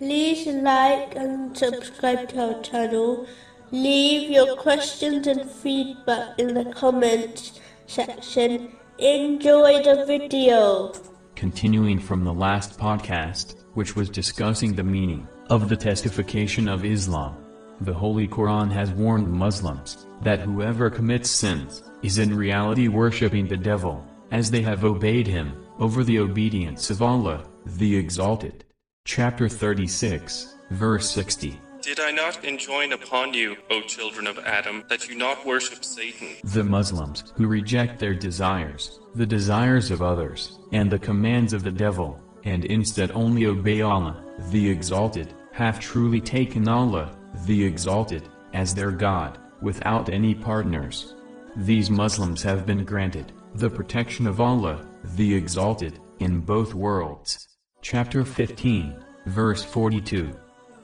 like and subscribe to our channel. Leave your questions and feedback in the comments section. Enjoy the video. Continuing from the last podcast, which was discussing the meaning of the testification of Islam. The Holy Quran has warned Muslims that whoever commits sins is in reality worshipping the devil, as they have obeyed him over the obedience of Allah, the Exalted. Chapter 36, verse 60. Did I not enjoin upon you, O children of Adam, that you not worship Satan? The Muslims who reject their desires, the desires of others, and the commands of the devil, and instead only obey Allah, the Exalted, have truly taken Allah, the Exalted, as their God, without any partners. These Muslims have been granted the protection of Allah, the Exalted, in both worlds. Chapter 15, verse 42.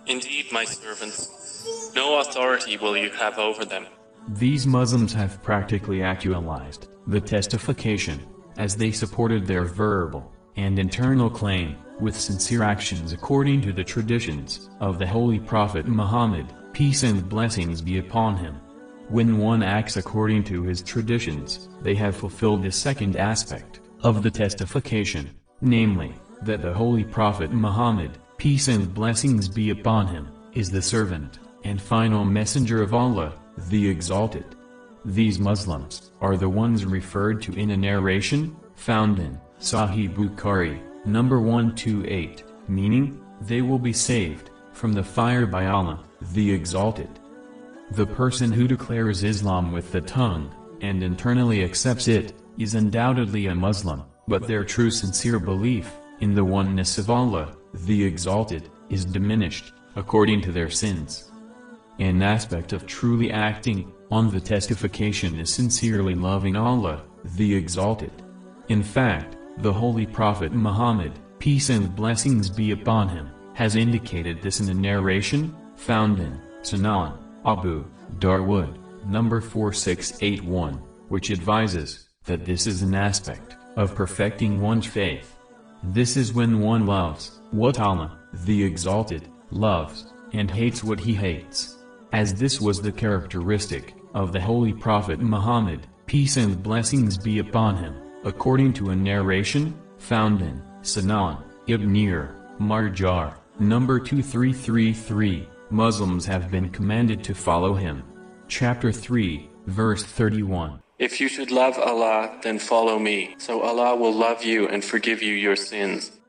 Indeed, my servants, no authority will you have over them. These Muslims have practically actualized the testification, as they supported their verbal and internal claim with sincere actions according to the traditions of the Holy Prophet Muhammad, peace and blessings be upon him. When one acts according to his traditions, they have fulfilled the second aspect of the testification, namely, that the Holy Prophet Muhammad, peace and blessings be upon him, is the servant and final messenger of Allah, the Exalted. These Muslims are the ones referred to in a narration found in Sahih Bukhari, number 128, meaning, they will be saved from the fire by Allah, the Exalted. The person who declares Islam with the tongue and internally accepts it is undoubtedly a Muslim, but their true sincere belief in the oneness of Allah, the Exalted, is diminished, according to their sins. An aspect of truly acting on the testification is sincerely loving Allah, the Exalted. In fact, the Holy Prophet Muhammad, peace and blessings be upon him, has indicated this in a narration, found in Sunan, Abu, Dawud, number 4681, which advises that this is an aspect of perfecting one's faith. This is when one loves what Allah, the Exalted, loves, and hates what he hates. As this was the characteristic of the Holy Prophet Muhammad, peace and blessings be upon him, according to a narration found in Sunan, Ibn Majah, number 2333, Muslims have been commanded to follow him. Chapter 3, verse 31. If you should love Allah, then follow me, so Allah will love you and forgive you your sins.